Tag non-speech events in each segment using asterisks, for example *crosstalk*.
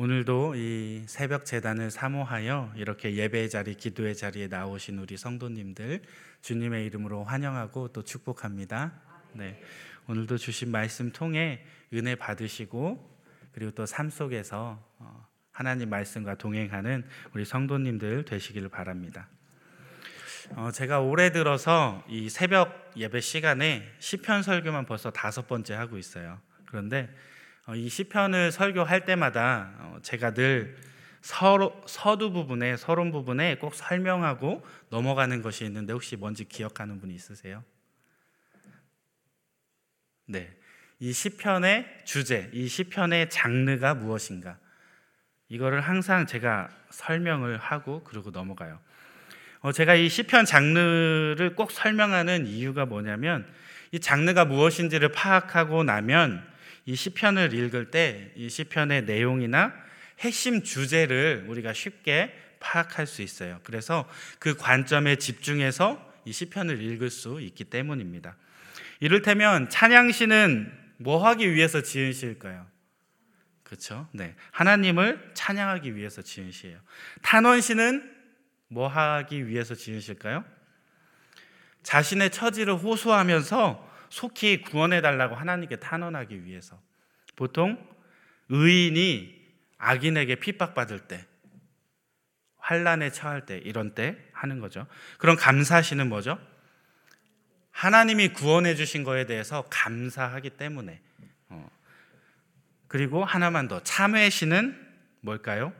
오늘도 이 새벽 재단을 사모하여 이렇게 예배의 자리, 기도의 자리에 나오신 우리 성도님들 주님의 이름으로 환영하고 또 축복합니다. 네. 오늘도 주신 말씀 통해 은혜 받으시고 그리고 또 삶 속에서 어, 하나님 말씀과 동행하는 우리 성도님들 되시기를 바랍니다. 어, 제가 올해 들어서 이 새벽 예배 시간에 시편 설교만 벌써 다섯 번째 하고 있어요. 그런데 어, 이 시편을 설교할 때마다 어, 제가 늘 서로, 서두 부분에 서론 부분에 꼭 설명하고 넘어가는 것이 있는데 혹시 뭔지 기억하는 분이 있으세요? 네. 이 시편의 주제, 이 시편의 장르가 무엇인가? 이거를 항상 제가 설명을 하고 그러고 넘어가요. 어, 제가 이 시편 장르를 꼭 설명하는 이유가 뭐냐면 이 장르가 무엇인지를 파악하고 나면 이 시편을 읽을 때 이 시편의 내용이나 핵심 주제를 우리가 쉽게 파악할 수 있어요. 그래서 그 관점에 집중해서 이 시편을 읽을 수 있기 때문입니다. 이를테면 찬양시는 뭐 하기 위해서 지은 시일까요? 그렇죠? 네. 하나님을 찬양하기 위해서 지은 시예요. 탄원시는 뭐 하기 위해서 지은 시일까요? 자신의 처지를 호소하면서 속히 구원해 달라고 하나님께 탄원하기 위해서 보통 의인이 악인에게 핍박받을 때 환란에 처할 때 이런 때 하는 거죠. 그런 감사시는 뭐죠? 하나님이 구원해 주신 거에 대해서 감사하기 때문에 어. 그리고 하나만 더 참회시는 뭘까요?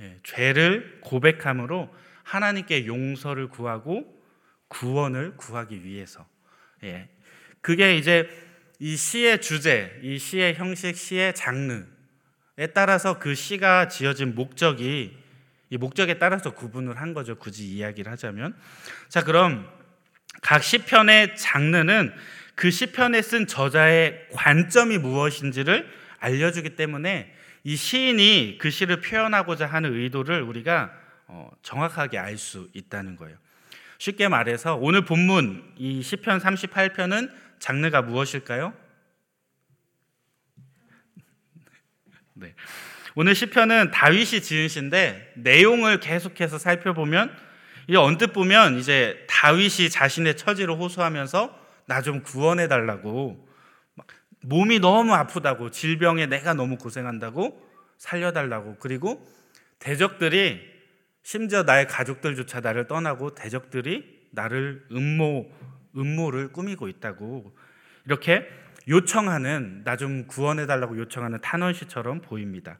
예, 죄를 고백함으로 하나님께 용서를 구하고 구원을 구하기 위해서 예, 그게 이제 이 시의 주제, 이 시의 형식, 시의 장르에 따라서 그 시가 지어진 목적이 이 목적에 따라서 구분을 한 거죠. 굳이 이야기를 하자면. 자, 그럼 각 시편의 장르는 그 시편에 쓴 저자의 관점이 무엇인지를 알려주기 때문에 이 시인이 그 시를 표현하고자 하는 의도를 우리가 어, 정확하게 알 수 있다는 거예요. 쉽게 말해서 오늘 본문 이 시편 38편은 장르가 무엇일까요? *laughs* 네. 오늘 시편은 다윗이 지은 시인데 내용을 계속해서 살펴보면 이 언뜻 보면 이제 다윗이 자신의 처지를 호소하면서 나 좀 구원해 달라고 몸이 너무 아프다고 질병에 내가 너무 고생한다고 살려달라고 그리고 대적들이 심지어 나의 가족들조차 나를 떠나고 대적들이 나를 음모 음모를 꾸미고 있다고 이렇게 요청하는 나 좀 구원해 달라고 요청하는 탄원 시처럼 보입니다.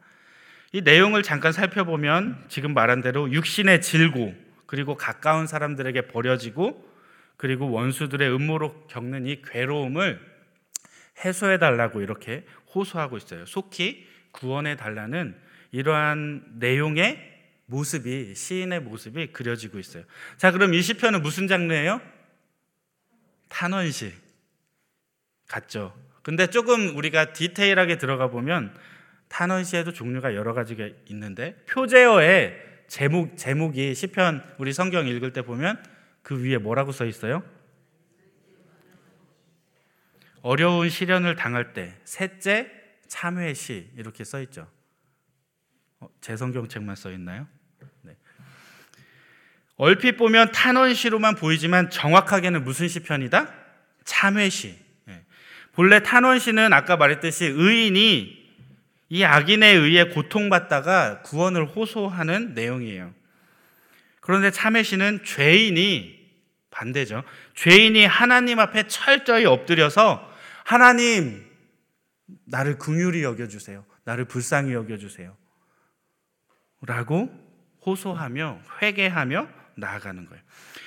이 내용을 잠깐 살펴보면 지금 말한 대로 육신의 질고 그리고 가까운 사람들에게 버려지고 그리고 원수들의 음모로 겪는 이 괴로움을 해소해 달라고 이렇게 호소하고 있어요. 속히 구원해 달라는 이러한 내용의 모습이 시인의 모습이 그려지고 있어요. 자, 그럼 이 시편은 무슨 장르예요? 탄원시 같죠. 근데 조금 우리가 디테일하게 들어가 보면 탄원시에도 종류가 여러 가지가 있는데 표제어의 제목 제목이 시편 우리 성경 읽을 때 보면 그 위에 뭐라고 써 있어요? 어려운 시련을 당할 때 셋째 참회시 이렇게 써 있죠. 어, 제 성경책만 써 있나요? 얼핏 보면 탄원시로만 보이지만 정확하게는 무슨 시편이다? 참회시. 예. 본래 탄원시는 아까 말했듯이 의인이 이 악인에 의해 고통받다가 구원을 호소하는 내용이에요. 그런데 참회시는 죄인이 반대죠. 죄인이 하나님 앞에 철저히 엎드려서 하나님 나를 긍휼히 여겨 주세요. 나를 불쌍히 여겨 주세요. 라고 호소하며 회개하며 나아가는 거예요.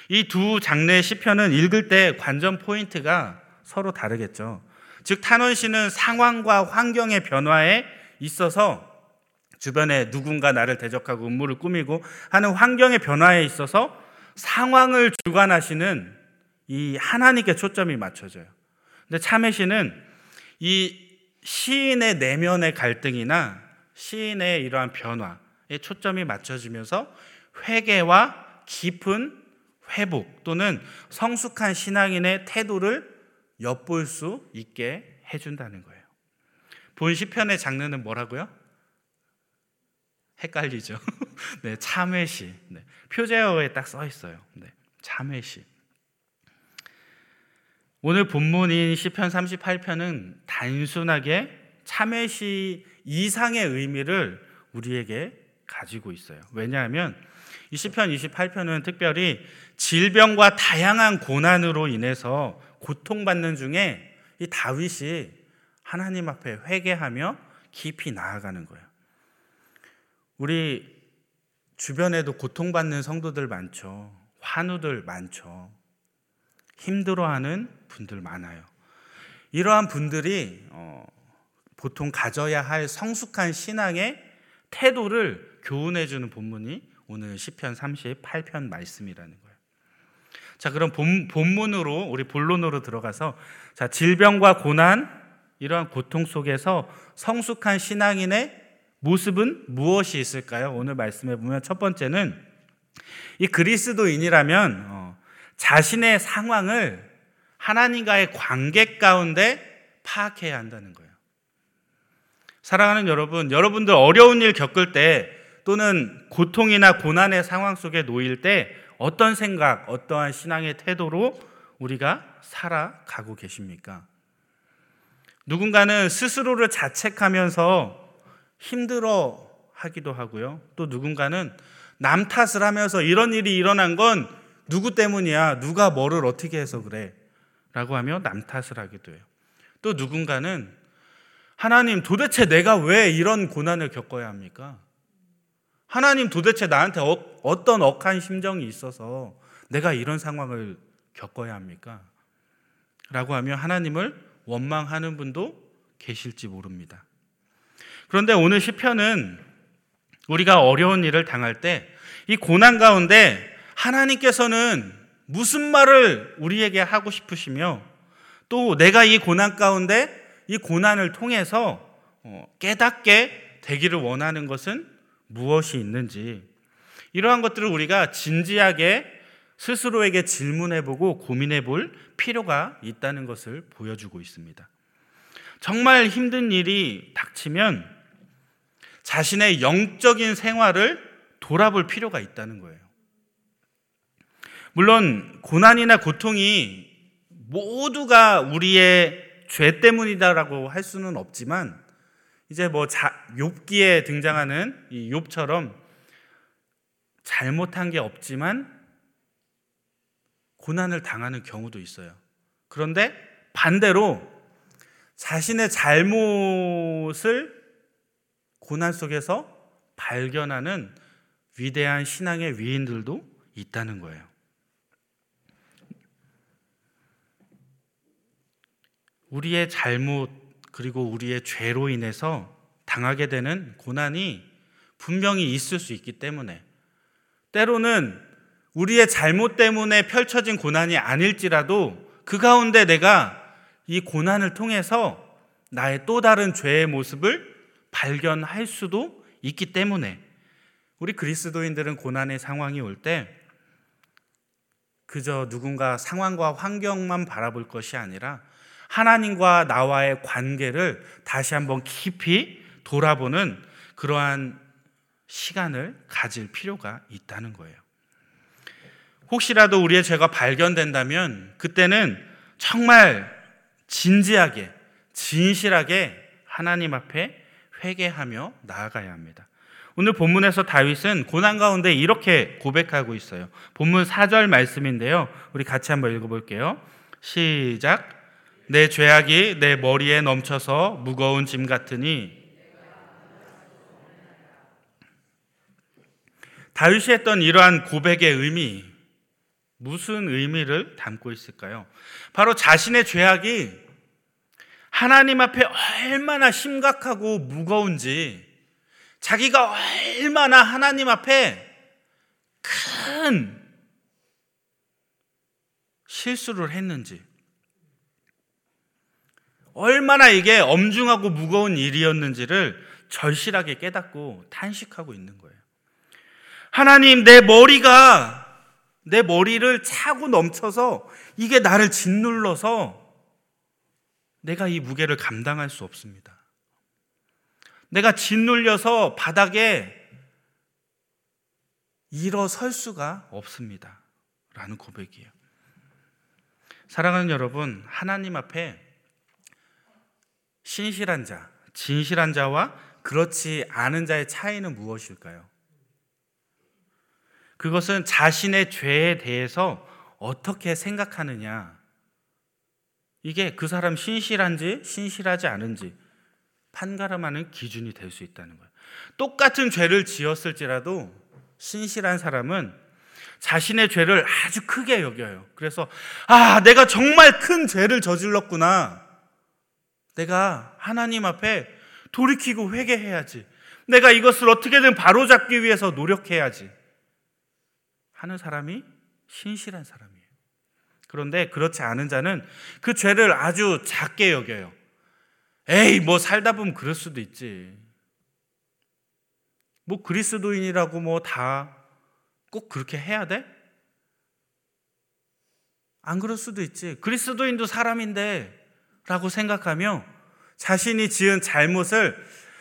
이 두 장르의 시편은 읽을 때 관전 포인트가 서로 다르겠죠. 즉 탄원 시는 상황과 환경의 변화에 있어서 주변에 누군가 나를 대적하고 음모를 꾸미고 하는 환경의 변화에 있어서 상황을 주관하시는 이 하나님께 초점이 맞춰져요. 근데 참회 시는 이 시인의 내면의 갈등이나 시인의 이러한 변화에 초점이 맞춰지면서 회개와 깊은 회복 또는 성숙한 신앙인의 태도를 엿볼 수 있게 해준다는 거예요. 본 시편의 장르는 뭐라고요? 헷갈리죠. *laughs* 네, 참회시. 네, 표제어에 딱 써 있어요. 네, 참회시. 오늘 본문인 시편 38편은 단순하게 참회시 이상의 의미를 우리에게 가지고 있어요. 왜냐하면 이 시편 28편은 특별히 질병과 다양한 고난으로 인해서 고통받는 중에 이 다윗이 하나님 앞에 회개하며 깊이 나아가는 거예요. 우리 주변에도 고통받는 성도들 많죠. 환우들 많죠. 힘들어하는 분들 많아요. 이러한 분들이 어, 보통 가져야 할 성숙한 신앙의 태도를 교훈해 주는 본문이 오늘 시편 38편 말씀이라는 거예요. 자, 그럼 본, 본문으로 우리 본론으로 들어가서 자, 질병과 고난 이러한 고통 속에서 성숙한 신앙인의 모습은 무엇이 있을까요? 오늘 말씀해 보면 첫 번째는 이 그리스도인이라면 어, 자신의 상황을 하나님과의 관계 가운데 파악해야 한다는 거예요. 사랑하는 여러분, 여러분들 어려운 일 겪을 때 또는 고통이나 고난의 상황 속에 놓일 때 어떤 생각, 어떠한 신앙의 태도로 우리가 살아가고 계십니까? 누군가는 스스로를 자책하면서 힘들어 하기도 하고요. 또 누군가는 남 탓을 하면서 이런 일이 일어난 건 누구 때문이야? 누가 뭐를 어떻게 해서 그래? 라고 하며 남 탓을 하기도 해요. 또 누군가는 하나님 도대체 내가 왜 이런 고난을 겪어야 합니까? 하나님 도대체 나한테 어, 떤 억한 심정이 있어서 내가 이런 상황을 겪어야 합니까? 라고 하며 하나님을 원망하는 분도 계실지 모릅니다. 그런데 오늘 시편은 우리가 어려운 일을 당할 때 이 고난 가운데 하나님께서는 무슨 말을 우리에게 하고 싶으시며 또 내가 이 고난 가운데 이 고난을 통해서 어, 깨닫게 되기를 원하는 것은 무엇이 있는지 이러한 것들을 우리가 진지하게 스스로에게 질문해 보고 고민해 볼 필요가 있다는 것을 보여주고 있습니다. 정말 힘든 일이 닥치면 자신의 영적인 생활을 돌아볼 필요가 있다는 거예요. 물론 고난이나 고통이 모두가 우리의 죄 때문이다라고 할 수는 없지만 이제 뭐 자, 욥기에 등장하는 이 욥처럼 잘못한 게 없지만 고난을 당하는 경우도 있어요. 그런데 반대로 자신의 잘못을 고난 속에서 발견하는 위대한 신앙의 위인들도 있다는 거예요. 우리의 잘못 그리고 우리의 죄로 인해서 당하게 되는 고난이 분명히 있을 수 있기 때문에 때로는 우리의 잘못 때문에 펼쳐진 고난이 아닐지라도 그 가운데 내가 이 고난을 통해서 나의 또 다른 죄의 모습을 발견할 수도 있기 때문에 우리 그리스도인들은 고난의 상황이 올 때 그저 누군가 상황과 환경만 바라볼 것이 아니라 하나님과 나와의 관계를 다시 한번 깊이 돌아보는 그러한 시간을 가질 필요가 있다는 거예요. 혹시라도 우리의 죄가 발견된다면 그때는 정말 진지하게, 진실하게 하나님 앞에 회개하며 나아가야 합니다. 오늘 본문에서 다윗은 고난 가운데 이렇게 고백하고 있어요. 본문 4절 말씀인데요. 우리 같이 한번 읽어볼게요. 시작. 내 죄악이 내 머리에 넘쳐서 무거운 짐 같으니 다윗이 했던 이러한 고백의 의미 무슨 의미를 담고 있을까요? 바로 자신의 죄악이 하나님 앞에 얼마나 심각하고 무거운지 자기가 얼마나 하나님 앞에 큰 실수를 했는지 얼마나 이게 엄중하고 무거운 일이었는지를 절실하게 깨닫고 탄식하고 있는 거예요. 하나님, 내 머리가 내 머리를 차고 넘쳐서 이게 나를 짓눌러서 내가 이 무게를 감당할 수 없습니다. 내가 짓눌려서 바닥에 일어설 수가 없습니다. 라는 고백이에요. 사랑하는 여러분, 하나님 앞에 신실한 자, 진실한 자와 그렇지 않은 자의 차이는 무엇일까요? 그것은 자신의 죄에 대해서 어떻게 생각하느냐. 이게 그 사람 신실한지 신실하지 않은지 판가름하는 기준이 될 수 있다는 거예요. 똑같은 죄를 지었을지라도 신실한 사람은 자신의 죄를 아주 크게 여겨요. 그래서 아, 내가 정말 큰 죄를 저질렀구나. 내가 하나님 앞에 돌이키고 회개해야지. 내가 이것을 어떻게든 바로잡기 위해서 노력해야지. 하는 사람이 신실한 사람이에요. 그런데 그렇지 않은 자는 그 죄를 아주 작게 여겨요. 에이, 뭐 살다 보면 그럴 수도 있지. 뭐 그리스도인이라고 뭐 다 꼭 그렇게 해야 돼? 안 그럴 수도 있지. 그리스도인도 사람인데 라고 생각하며 자신이 지은 잘못을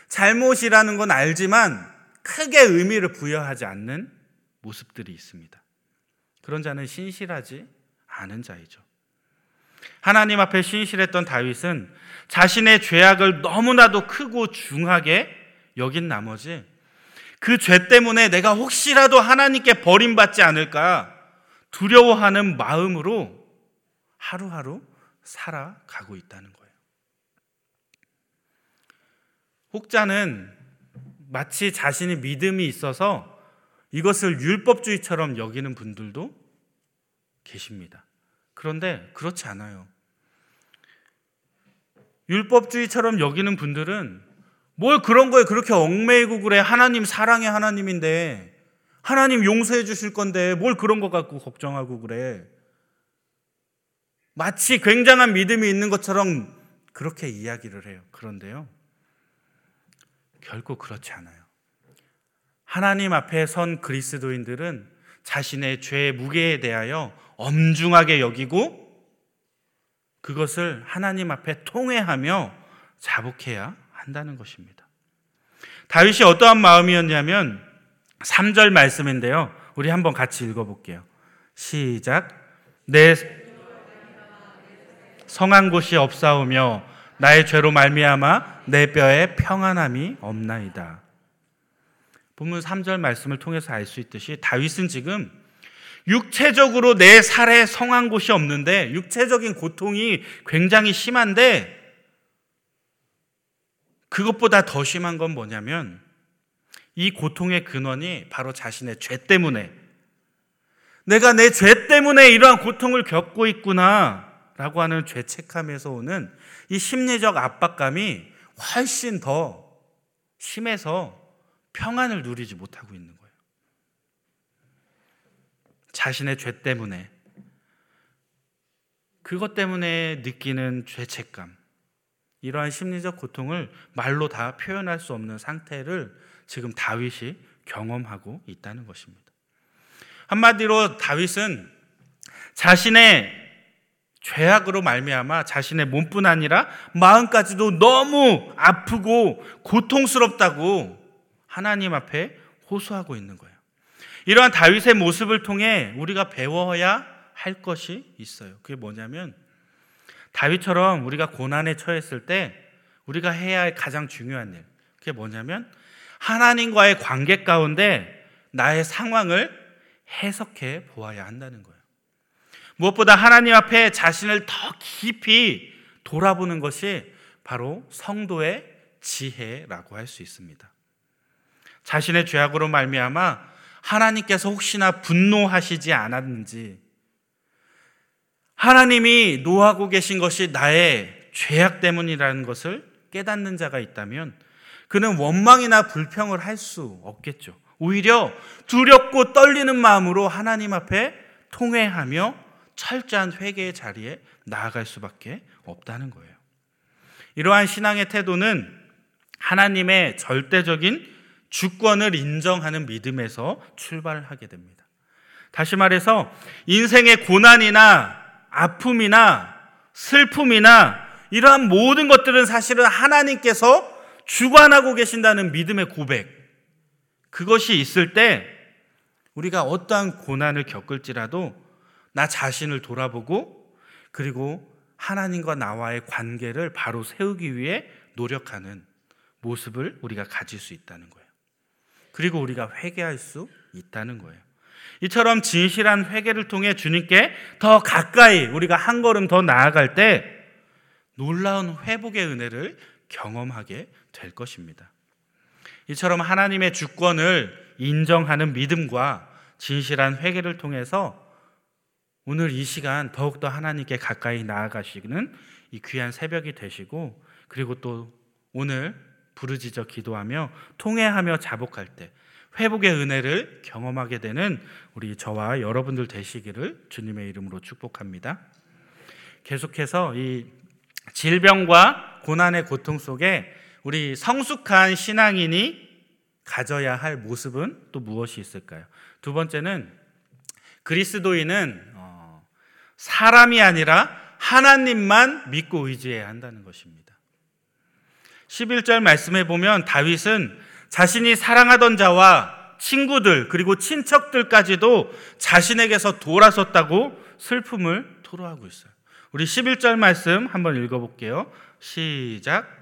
잘못이라는 건 알지만 크게 의미를 부여하지 않는 모습들이 있습니다. 그런 자는 신실하지 않은 자이죠. 하나님 앞에 신실했던 다윗은 자신의 죄악을 너무나도 크고 중하게 여긴 나머지 그 죄 때문에 내가 혹시라도 하나님께 버림받지 않을까 두려워하는 마음으로 하루하루 살아가고 있다는 거예요. 혹자는 마치 자신이 믿음이 있어서 이것을 율법주의처럼 여기는 분들도 계십니다. 그런데 그렇지 않아요. 율법주의처럼 여기는 분들은 뭘 그런 거에 그렇게 얽매이고 그래. 하나님 사랑의 하나님인데 하나님 용서해 주실 건데 뭘 그런 거 갖고 걱정하고 그래. 마치 굉장한 믿음이 있는 것처럼 그렇게 이야기를 해요. 그런데요. 결코 그렇지 않아요. 하나님 앞에 선 그리스도인들은 자신의 죄의 무게에 대하여 엄중하게 여기고 그것을 하나님 앞에 통회하며 자복해야 한다는 것입니다. 다윗이 어떠한 마음이었냐면 3절 말씀인데요. 우리 한번 같이 읽어 볼게요. 시작. 내 성한 곳이 없사오며 나의 죄로 말미암아 내 뼈에 평안함이 없나이다. 본문 3절 말씀을 통해서 알 수 있듯이 다윗은 지금 육체적으로 내 살에 성한 곳이 없는데 육체적인 고통이 굉장히 심한데 그것보다 더 심한 건 뭐냐면 이 고통의 근원이 바로 자신의 죄 때문에 내가 내 죄 때문에 이러한 고통을 겪고 있구나 라고 하는 죄책감에서 오는 이 심리적 압박감이 훨씬 더 심해서 평안을 누리지 못하고 있는 거예요. 자신의 죄 때문에 그것 때문에 느끼는 죄책감 이러한 심리적 고통을 말로 다 표현할 수 없는 상태를 지금 다윗이 경험하고 있다는 것입니다. 한마디로 다윗은 자신의 죄악으로 말미암아 자신의 몸뿐 아니라 마음까지도 너무 아프고 고통스럽다고 하나님 앞에 호소하고 있는 거예요. 이러한 다윗의 모습을 통해 우리가 배워야 할 것이 있어요. 그게 뭐냐면 다윗처럼 우리가 고난에 처했을 때 우리가 해야 할 가장 중요한 일. 그게 뭐냐면 하나님과의 관계 가운데 나의 상황을 해석해 보아야 한다는 거예요. 무엇보다 하나님 앞에 자신을 더 깊이 돌아보는 것이 바로 성도의 지혜라고 할 수 있습니다. 자신의 죄악으로 말미암아 하나님께서 혹시나 분노하시지 않았는지 하나님이 노하고 계신 것이 나의 죄악 때문이라는 것을 깨닫는 자가 있다면 그는 원망이나 불평을 할 수 없겠죠. 오히려 두렵고 떨리는 마음으로 하나님 앞에 통회하며 철저한 회개의 자리에 나아갈 수밖에 없다는 거예요. 이러한 신앙의 태도는 하나님의 절대적인 주권을 인정하는 믿음에서 출발하게 됩니다. 다시 말해서 인생의 고난이나 아픔이나 슬픔이나 이러한 모든 것들은 사실은 하나님께서 주관하고 계신다는 믿음의 고백. 그것이 있을 때 우리가 어떠한 고난을 겪을지라도 나 자신을 돌아보고 그리고 하나님과 나와의 관계를 바로 세우기 위해 노력하는 모습을 우리가 가질 수 있다는 거예요. 그리고 우리가 회개할 수 있다는 거예요. 이처럼 진실한 회개를 통해 주님께 더 가까이 우리가 한 걸음 더 나아갈 때 놀라운 회복의 은혜를 경험하게 될 것입니다. 이처럼 하나님의 주권을 인정하는 믿음과 진실한 회개를 통해서 오늘 이 시간 더욱더 하나님께 가까이 나아가시는 이 귀한 새벽이 되시고 그리고 또 오늘 부르짖어 기도하며 통회하며 자복할 때 회복의 은혜를 경험하게 되는 우리 저와 여러분들 되시기를 주님의 이름으로 축복합니다. 계속해서 이 질병과 고난의 고통 속에 우리 성숙한 신앙인이 가져야 할 모습은 또 무엇이 있을까요? 두 번째는 그리스도인은 어, 사람이 아니라 하나님만 믿고 의지해야 한다는 것입니다. 11절 말씀해 보면 다윗은 자신이 사랑하던 자와 친구들 그리고 친척들까지도 자신에게서 돌아섰다고 슬픔을 토로하고 있어요. 우리 11절 말씀 한번 읽어 볼게요. 시작.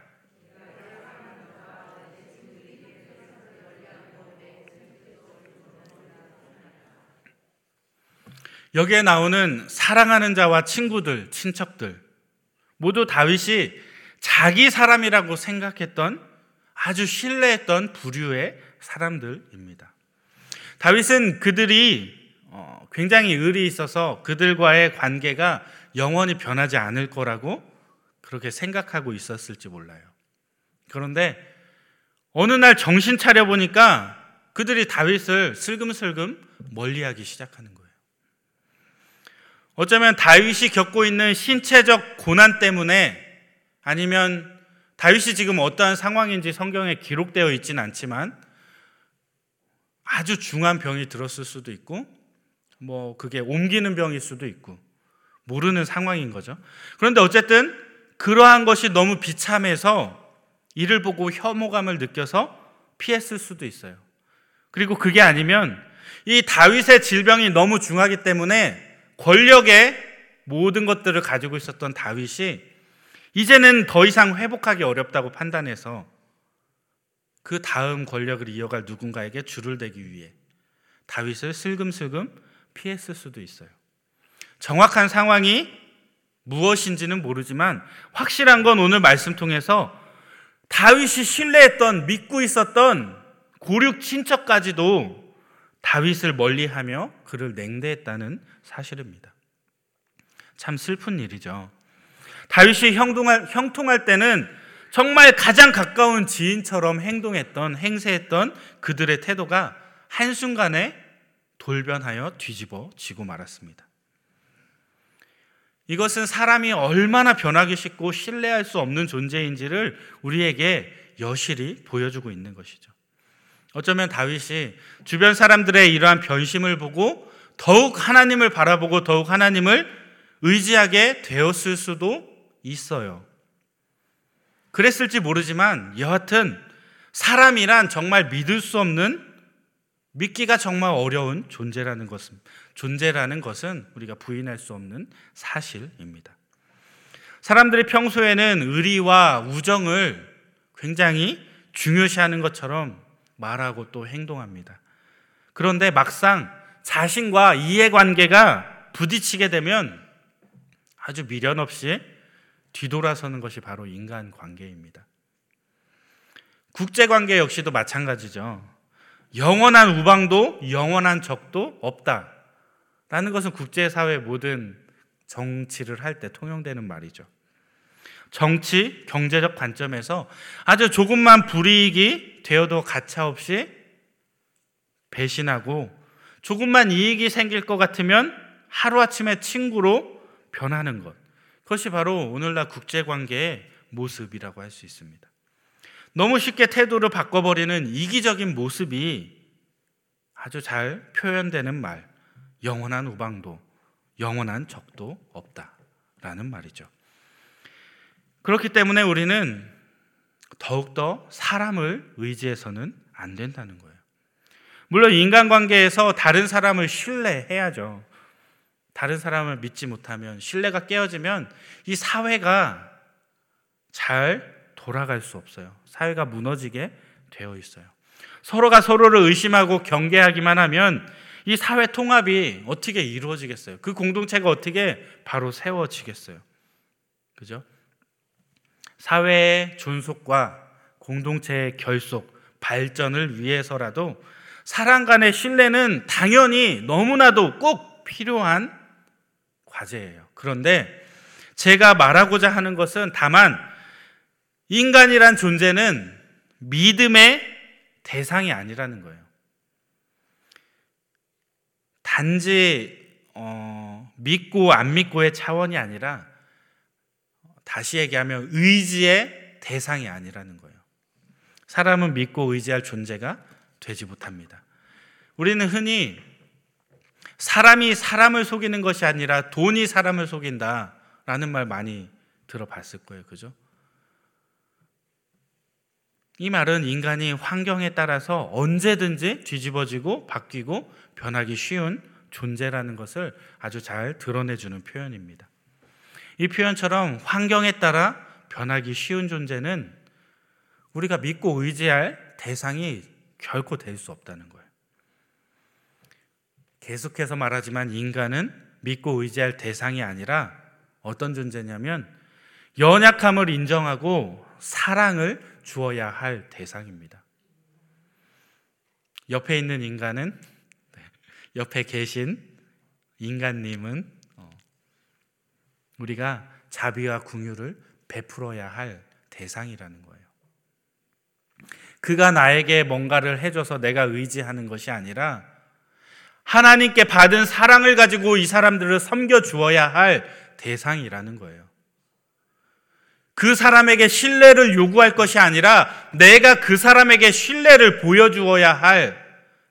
여기에 나오는 사랑하는 자와 친구들, 친척들 모두 다윗이 자기 사람이라고 생각했던 아주 신뢰했던 부류의 사람들입니다. 다윗은 그들이 어, 굉장히 의리 있어서 그들과의 관계가 영원히 변하지 않을 거라고 그렇게 생각하고 있었을지 몰라요. 그런데 어느 날 정신 차려 보니까 그들이 다윗을 슬금슬금 멀리하기 시작하는 거예요. 어쩌면 다윗이 겪고 있는 신체적 고난 때문에 아니면 다윗이 지금 어떠한 상황인지 성경에 기록되어 있지는 않지만 아주 중한 병이 들었을 수도 있고 뭐 그게 옮기는 병일 수도 있고 모르는 상황인 거죠. 그런데 어쨌든 그러한 것이 너무 비참해서 이를 보고 혐오감을 느껴서 피했을 수도 있어요. 그리고 그게 아니면 이 다윗의 질병이 너무 중하기 때문에 권력의 모든 것들을 가지고 있었던 다윗이 이제는 더 이상 회복하기 어렵다고 판단해서 그 다음 권력을 이어갈 누군가에게 줄을 대기 위해 다윗을 슬금슬금 피했을 수도 있어요. 정확한 상황이 무엇인지는 모르지만 확실한 건 오늘 말씀 통해서 다윗이 신뢰했던 믿고 있었던 고륙 친척까지도 다윗을 멀리하며 그를 냉대했다는 사실입니다. 참 슬픈 일이죠. 다윗이 형통할, 형통할 때는 정말 가장 가까운 지인처럼 행동했던, 행세했던 그들의 태도가 한순간에 돌변하여 뒤집어 지고 말았습니다. 이것은 사람이 얼마나 변하기 쉽고 신뢰할 수 없는 존재인지를 우리에게 여실히 보여주고 있는 것이죠. 어쩌면 다윗이 주변 사람들의 이러한 변심을 보고 더욱 하나님을 바라보고 더욱 하나님을 의지하게 되었을 수도 있어요. 그랬을지 모르지만 여하튼 사람이란 정말 믿을 수 없는 믿기가 정말 어려운 존재라는 것은 존재라는 것은 우리가 부인할 수 없는 사실입니다. 사람들이 평소에는 의리와 우정을 굉장히 중요시하는 것처럼 말하고 또 행동합니다. 그런데 막상 자신과 이해관계가 부딪히게 되면 아주 미련 없이 뒤돌아서는 것이 바로 인간 관계입니다. 국제 관계 역시도 마찬가지죠. 영원한 우방도 영원한 적도 없다. 라는 것은 국제사회 모든 정치를 할 때 통용되는 말이죠. 정치, 경제적 관점에서 아주 조금만 불이익이 되어도 가차없이 배신하고 조금만 이익이 생길 것 같으면 하루아침에 친구로 변하는 것. 그것이 바로 오늘날 국제관계의 모습이라고 할 수 있습니다. 너무 쉽게 태도를 바꿔버리는 이기적인 모습이 아주 잘 표현되는 말, 영원한 우방도, 영원한 적도 없다라는 말이죠. 그렇기 때문에 우리는 더욱더 사람을 의지해서는 안 된다는 거예요. 물론 인간관계에서 다른 사람을 신뢰해야죠. 다른 사람을 믿지 못하면 신뢰가 깨어지면 이 사회가 잘 돌아갈 수 없어요. 사회가 무너지게 되어 있어요. 서로가 서로를 의심하고 경계하기만 하면 이 사회 통합이 어떻게 이루어지겠어요? 그 공동체가 어떻게 바로 세워지겠어요? 그죠? 사회의 존속과 공동체의 결속, 발전을 위해서라도 사람 간의 신뢰는 당연히 너무나도 꼭 필요한 과제예요. 그런데 제가 말하고자 하는 것은 다만 인간이란 존재는 믿음의 대상이 아니라는 거예요. 단지 어, 믿고 안 믿고의 차원이 아니라 다시 얘기하면 의지의 대상이 아니라는 거예요. 사람은 믿고 의지할 존재가 되지 못합니다. 우리는 흔히 사람이 사람을 속이는 것이 아니라 돈이 사람을 속인다라는 말 많이 들어봤을 거예요. 그죠? 이 말은 인간이 환경에 따라서 언제든지 뒤집어지고 바뀌고 변하기 쉬운 존재라는 것을 아주 잘 드러내주는 표현입니다. 이 표현처럼 환경에 따라 변하기 쉬운 존재는 우리가 믿고 의지할 대상이 결코 될 수 없다는 거예요. 계속해서 말하지만 인간은 믿고 의지할 대상이 아니라 어떤 존재냐면 연약함을 인정하고 사랑을 주어야 할 대상입니다. 옆에 있는 인간은 네, 옆에 계신 인간님은 어, 우리가 자비와 궁유를 베풀어야 할 대상이라는 거예요. 그가 나에게 뭔가를 해줘서 내가 의지하는 것이 아니라 하나님께 받은 사랑을 가지고 이 사람들을 섬겨 주어야 할 대상이라는 거예요. 그 사람에게 신뢰를 요구할 것이 아니라 내가 그 사람에게 신뢰를 보여주어야 할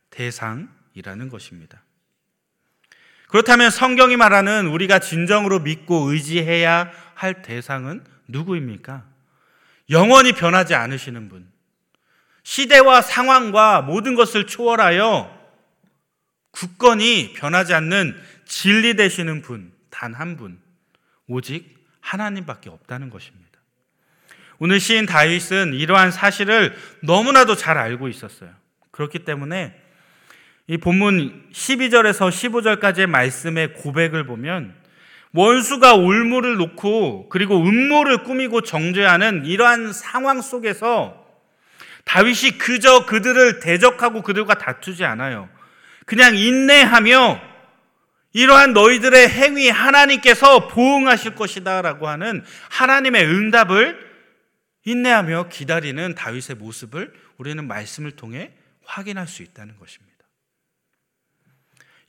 대상이라는 것입니다. 그렇다면 성경이 말하는 우리가 진정으로 믿고 의지해야 할 대상은 누구입니까? 영원히 변하지 않으시는 분. 시대와 상황과 모든 것을 초월하여 굳건히 변하지 않는 진리 되시는 분, 단 한 분. 오직 하나님밖에 없다는 것입니다. 오늘 시인 다윗은 이러한 사실을 너무나도 잘 알고 있었어요. 그렇기 때문에 이 본문 12절에서 15절까지의 말씀의 고백을 보면 원수가 올무를 놓고 그리고 음모를 꾸미고 정죄하는 이러한 상황 속에서 다윗이 그저 그들을 대적하고 그들과 다투지 않아요. 그냥 인내하며 이러한 너희들의 행위 하나님께서 보응하실 것이다 라고 하는 하나님의 응답을 인내하며 기다리는 다윗의 모습을 우리는 말씀을 통해 확인할 수 있다는 것입니다.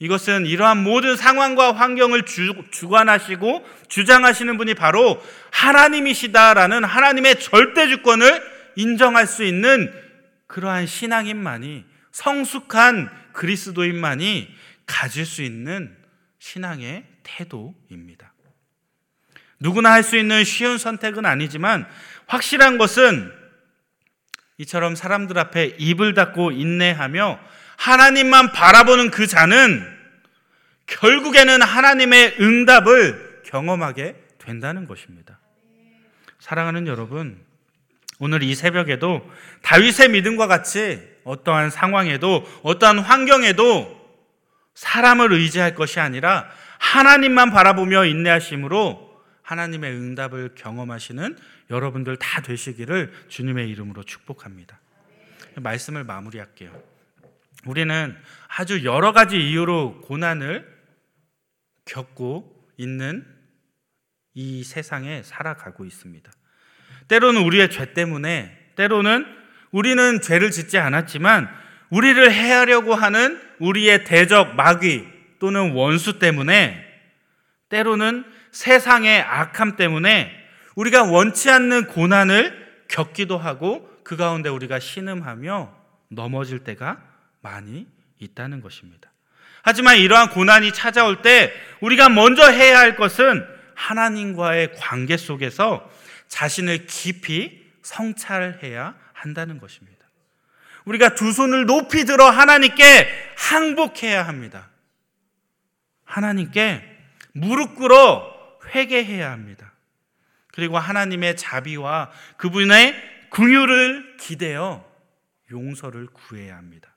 이것은 이러한 모든 상황과 환경을 주, 주관하시고 주장하시는 분이 바로 하나님이시다라는 하나님의 절대 주권을 인정할 수 있는 그러한 신앙인만이 성숙한 그리스도인만이 가질 수 있는 신앙의 태도입니다. 누구나 할 수 있는 쉬운 선택은 아니지만 확실한 것은 이처럼 사람들 앞에 입을 닫고 인내하며 하나님만 바라보는 그 자는 결국에는 하나님의 응답을 경험하게 된다는 것입니다. 사랑하는 여러분, 오늘 이 새벽에도 다윗의 믿음과 같이 어떠한 상황에도 어떠한 환경에도 사람을 의지할 것이 아니라 하나님만 바라보며 인내하심으로 하나님의 응답을 경험하시는 여러분들 다 되시기를 주님의 이름으로 축복합니다. 말씀을 마무리할게요. 우리는 아주 여러 가지 이유로 고난을 겪고 있는 이 세상에 살아가고 있습니다. 때로는 우리의 죄 때문에, 때로는 우리는 죄를 짓지 않았지만 우리를 해하려고 하는 우리의 대적, 마귀 또는 원수 때문에 때로는 세상의 악함 때문에 우리가 원치 않는 고난을 겪기도 하고 그 가운데 우리가 신음하며 넘어질 때가 많이 있다는 것입니다. 하지만 이러한 고난이 찾아올 때 우리가 먼저 해야 할 것은 하나님과의 관계 속에서 자신을 깊이 성찰해야 한다는 것입니다. 우리가 두 손을 높이 들어 하나님께 항복해야 합니다. 하나님께 무릎 꿇어 회개해야 합니다. 그리고 하나님의 자비와 그분의 궁유를 기대어 용서를 구해야 합니다.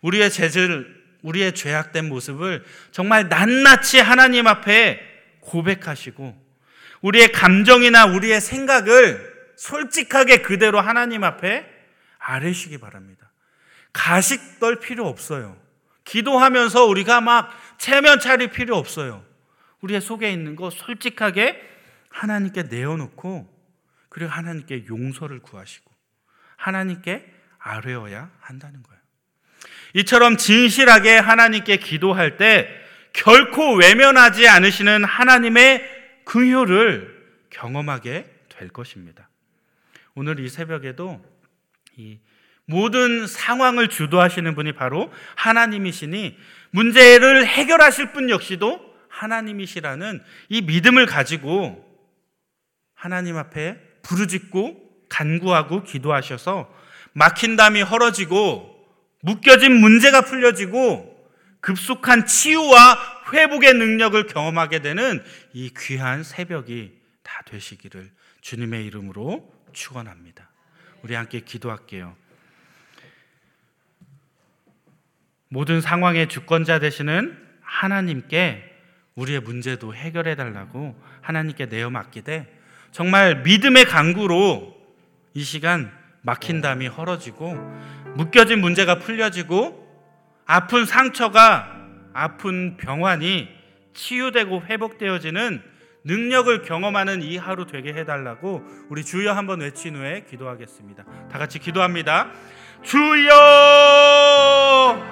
우리의 죄를 우리의 죄악된 모습을 정말 낱낱이 하나님 앞에 고백하시고 우리의 감정이나 우리의 생각을 솔직하게 그대로 하나님 앞에 아뢰시기 바랍니다. 가식 떨 필요 없어요. 기도하면서 우리가 막 체면 차릴 필요 없어요. 우리의 속에 있는 거 솔직하게 하나님께 내어놓고 그리고 하나님께 용서를 구하시고 하나님께 아뢰어야 한다는 거예요. 이처럼 진실하게 하나님께 기도할 때 결코 외면하지 않으시는 하나님의 긍휼을 경험하게 될 것입니다. 오늘 이 새벽에도 이 모든 상황을 주도하시는 분이 바로 하나님이시니 문제를 해결하실 분 역시도 하나님이시라는 이 믿음을 가지고 하나님 앞에 부르짖고 간구하고 기도하셔서 막힌 담이 헐어지고 묶여진 문제가 풀려지고 급속한 치유와 회복의 능력을 경험하게 되는 이 귀한 새벽이 다 되시기를 주님의 이름으로 축원합니다. 우리 함께 기도할게요. 모든 상황의 주권자 되시는 하나님께 우리의 문제도 해결해 달라고 하나님께 내어 맡기되 정말 믿음의 강구로 이 시간 막힌 담이 헐어지고 묶여진 문제가 풀려지고 아픈 상처가 아픈 병환이 치유되고 회복되어지는 능력을 경험하는 이 하루 되게 해달라고 우리 주여 한번 외친 후에 기도하겠습니다. 다 같이 기도합니다. 주여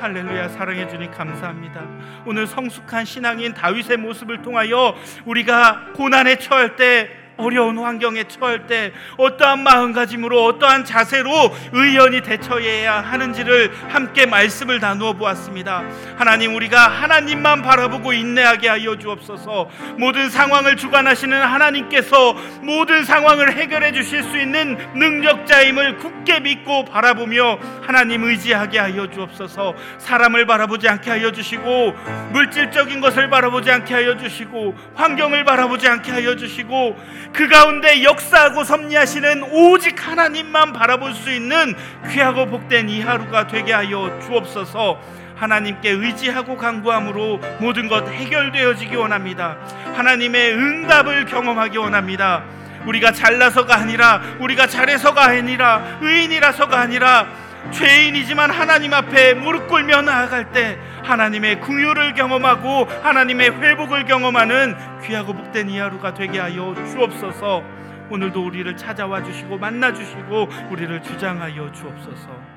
할렐루야 사랑해 주님 감사합니다. 오늘 성숙한 신앙인 다윗의 모습을 통하여 우리가 고난에 처할 때 어려운 환경에 처할 때 어떠한 마음가짐으로 어떠한 자세로 의연히 대처해야 하는지를 함께 말씀을 나누어 보았습니다. 하나님 우리가 하나님만 바라보고 인내하게 하여 주옵소서. 모든 상황을 주관하시는 하나님께서 모든 상황을 해결해 주실 수 있는 능력자임을 굳게 믿고 바라보며 하나님 의지하게 하여 주옵소서. 사람을 바라보지 않게 하여 주시고 물질적인 것을 바라보지 않게 하여 주시고 환경을 바라보지 않게 하여 주시고 그 가운데 역사하고 섭리하시는 오직 하나님만 바라볼 수 있는 귀하고 복된 이 하루가 되게 하여 주옵소서. 하나님께 의지하고 간구함으로 모든 것 해결되어지기 원합니다. 하나님의 응답을 경험하기 원합니다. 우리가 잘나서가 아니라 우리가 잘해서가 아니라 의인이라서가 아니라 죄인이지만 하나님 앞에 무릎 꿇며 나아갈 때 하나님의 궁유를 경험하고 하나님의 회복을 경험하는 귀하고 복된 이 하루가 되게 하여 주옵소서. 오늘도 우리를 찾아와 주시고 만나 주시고 우리를 주장하여 주옵소서.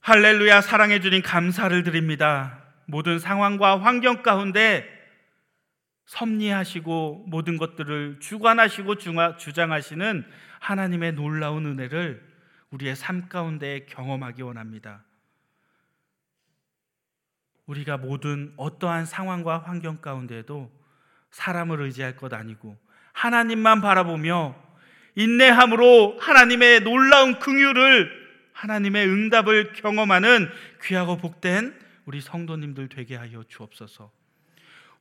할렐루야 사랑해 주님 감사를 드립니다. 모든 상황과 환경 가운데 섭리하시고 모든 것들을 주관하시고 주장하시는 하나님의 놀라운 은혜를 우리의 삶 가운데 경험하기 원합니다. 우리가 모든 어떠한 상황과 환경 가운데도 사람을 의지할 것 아니고 하나님만 바라보며 인내함으로 하나님의 놀라운 긍휼을 하나님의 응답을 경험하는 귀하고 복된 우리 성도님들 되게 하여 주옵소서.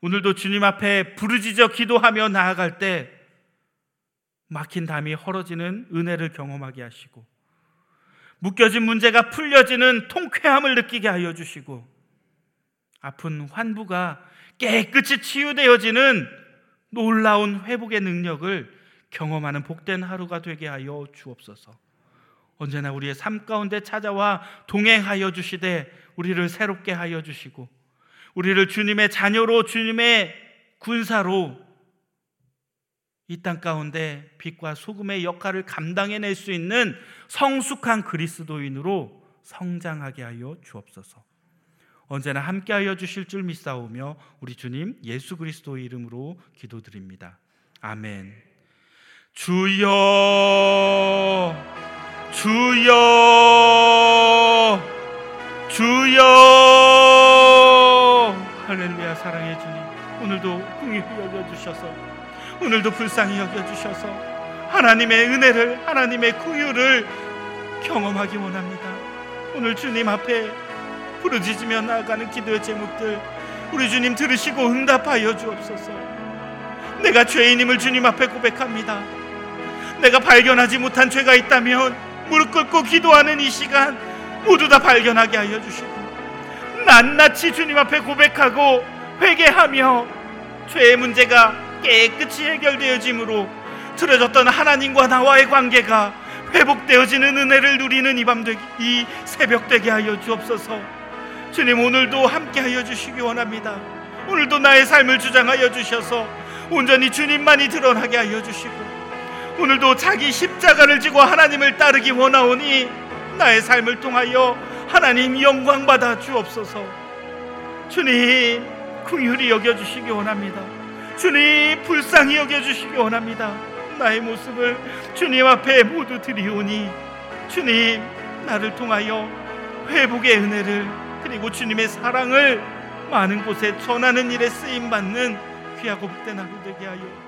오늘도 주님 앞에 부르짖어 기도하며 나아갈 때 막힌 담이 헐어지는 은혜를 경험하게 하시고 묶여진 문제가 풀려지는 통쾌함을 느끼게 하여 주시고 아픈 환부가 깨끗이 치유되어지는 놀라운 회복의 능력을 경험하는 복된 하루가 되게 하여 주옵소서. 언제나 우리의 삶 가운데 찾아와 동행하여 주시되 우리를 새롭게 하여 주시고 우리를 주님의 자녀로 주님의 군사로 이 땅 가운데 빛과 소금의 역할을 감당해낼 수 있는 성숙한 그리스도인으로 성장하게 하여 주옵소서. 언제나 함께하여 주실 줄 믿사오며 우리 주님 예수 그리스도의 이름으로 기도드립니다. 아멘. 주여, 주여, 주여. 할렐루야 사랑해 주님. 오늘도 긍휼히 여겨 주셔서 오늘도 불쌍히 여겨주셔서 하나님의 은혜를 하나님의 구유를 경험하기 원합니다. 오늘 주님 앞에 부르짖으며 나아가는 기도의 제목들 우리 주님 들으시고 응답하여 주옵소서. 내가 죄인임을 주님 앞에 고백합니다. 내가 발견하지 못한 죄가 있다면 무릎 꿇고 기도하는 이 시간 모두 다 발견하게 하여 주시고 낱낱이 주님 앞에 고백하고 회개하며 죄의 문제가 깨끗이 해결되어짐으로 틀어졌던 하나님과 나와의 관계가 회복되어지는 은혜를 누리는 이 밤 되기 이 새벽 되게 하여 주옵소서. 주님 오늘도 함께 하여 주시기 원합니다. 오늘도 나의 삶을 주장하여 주셔서 온전히 주님만이 드러나게 하여 주시고 오늘도 자기 십자가를 지고 하나님을 따르기 원하오니 나의 삶을 통하여 하나님 영광 받아 주옵소서. 주님 긍휼히 여겨 주시기 원합니다. 주님 불쌍히 여겨 주시기 원합니다. 나의 모습을 주님 앞에 모두 드리오니 주님 나를 통하여 회복의 은혜를 그리고 주님의 사랑을 많은 곳에 전하는 일에 쓰임 받는 귀하고 복된 하루 되게 하여.